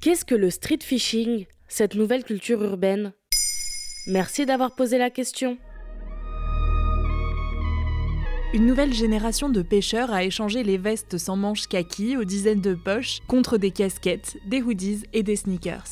Qu'est-ce que le street fishing, cette nouvelle culture urbaine? Merci d'avoir posé la question. Une nouvelle génération de pêcheurs a échangé les vestes sans manches kaki aux dizaines de poches contre des casquettes, des hoodies et des sneakers.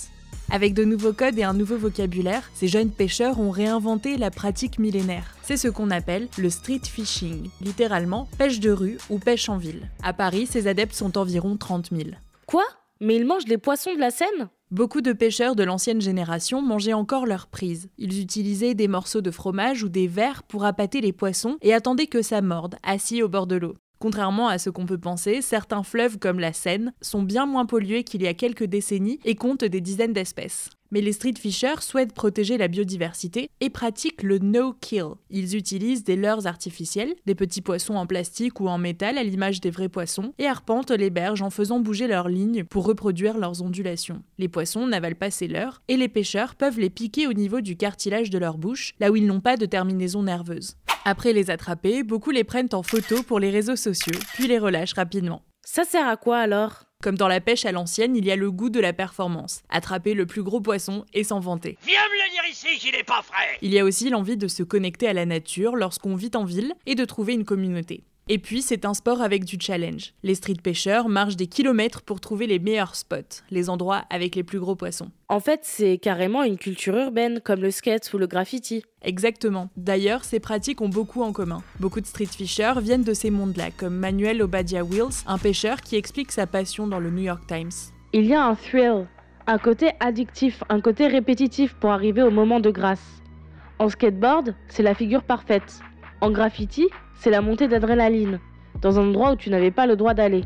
Avec de nouveaux codes et un nouveau vocabulaire, ces jeunes pêcheurs ont réinventé la pratique millénaire. C'est ce qu'on appelle le street fishing, littéralement pêche de rue ou pêche en ville. À Paris, ces adeptes sont environ 30 000. Quoi? Mais ils mangent les poissons de la Seine Beaucoup de pêcheurs de l'ancienne génération mangeaient encore leur prise. Ils utilisaient des morceaux de fromage ou des verres pour appâter les poissons et attendaient que ça morde, assis au bord de l'eau. Contrairement à ce qu'on peut penser, certains fleuves comme la Seine sont bien moins pollués qu'il y a quelques décennies et comptent des dizaines d'espèces. Mais les street fishers souhaitent protéger la biodiversité et pratiquent le no-kill. Ils utilisent des leurres artificielles, des petits poissons en plastique ou en métal à l'image des vrais poissons, et arpentent les berges en faisant bouger leurs lignes pour reproduire leurs ondulations. Les poissons n'avalent pas ces leurres, et les pêcheurs peuvent les piquer au niveau du cartilage de leur bouche, là où ils n'ont pas de terminaison nerveuse. Après les attraper, beaucoup les prennent en photo pour les réseaux sociaux, puis les relâchent rapidement. Ça sert à quoi alors? Comme dans la pêche à l'ancienne, il y a le goût de la performance. Attraper le plus gros poisson et s'en vanter. Viens me le dire ici qu'il est pas frais Il y a aussi l'envie de se connecter à la nature lorsqu'on vit en ville et de trouver une communauté. Et puis, c'est un sport avec du challenge. Les street pêcheurs marchent des kilomètres pour trouver les meilleurs spots, les endroits avec les plus gros poissons. En fait, c'est carrément une culture urbaine, comme le skate ou le graffiti. Exactement. D'ailleurs, ces pratiques ont beaucoup en commun. Beaucoup de street fishers viennent de ces mondes-là, comme Manuel Obadia Wills, un pêcheur qui explique sa passion dans le New York Times. Il y a un thrill, un côté addictif, un côté répétitif pour arriver au moment de grâce. En skateboard, c'est la figure parfaite. En graffiti, c'est la montée d'adrénaline, dans un endroit où tu n'avais pas le droit d'aller.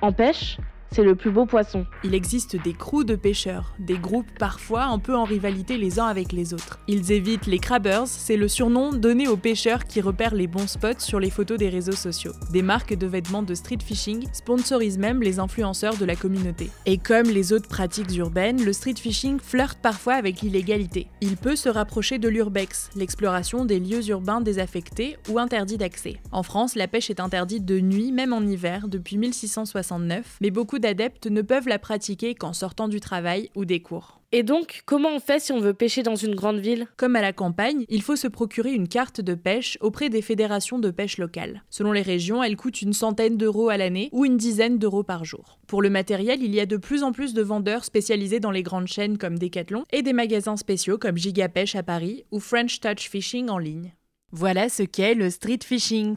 En pêche, c'est le plus beau poisson. Il existe des crews de pêcheurs, des groupes parfois un peu en rivalité les uns avec les autres. Ils évitent les crabbers, c'est le surnom donné aux pêcheurs qui repèrent les bons spots sur les photos des réseaux sociaux. Des marques de vêtements de street fishing sponsorisent même les influenceurs de la communauté. Et comme les autres pratiques urbaines, le street fishing flirte parfois avec l'illégalité. Il peut se rapprocher de l'urbex, l'exploration des lieux urbains désaffectés ou interdits d'accès. En France, la pêche est interdite de nuit, même en hiver, depuis 1669, mais beaucoup d'adeptes ne peuvent la pratiquer qu'en sortant du travail ou des cours. Et donc, comment on fait si on veut pêcher dans une grande ville? Comme à la campagne, il faut se procurer une carte de pêche auprès des fédérations de pêche locales. Selon les régions, elle coûte une centaine d'euros à l'année ou une dizaine d'euros par jour. Pour le matériel, il y a de plus en plus de vendeurs spécialisés dans les grandes chaînes comme Decathlon et des magasins spéciaux comme Gigapêche à Paris ou French Touch Fishing en ligne. Voilà ce qu'est le street fishing.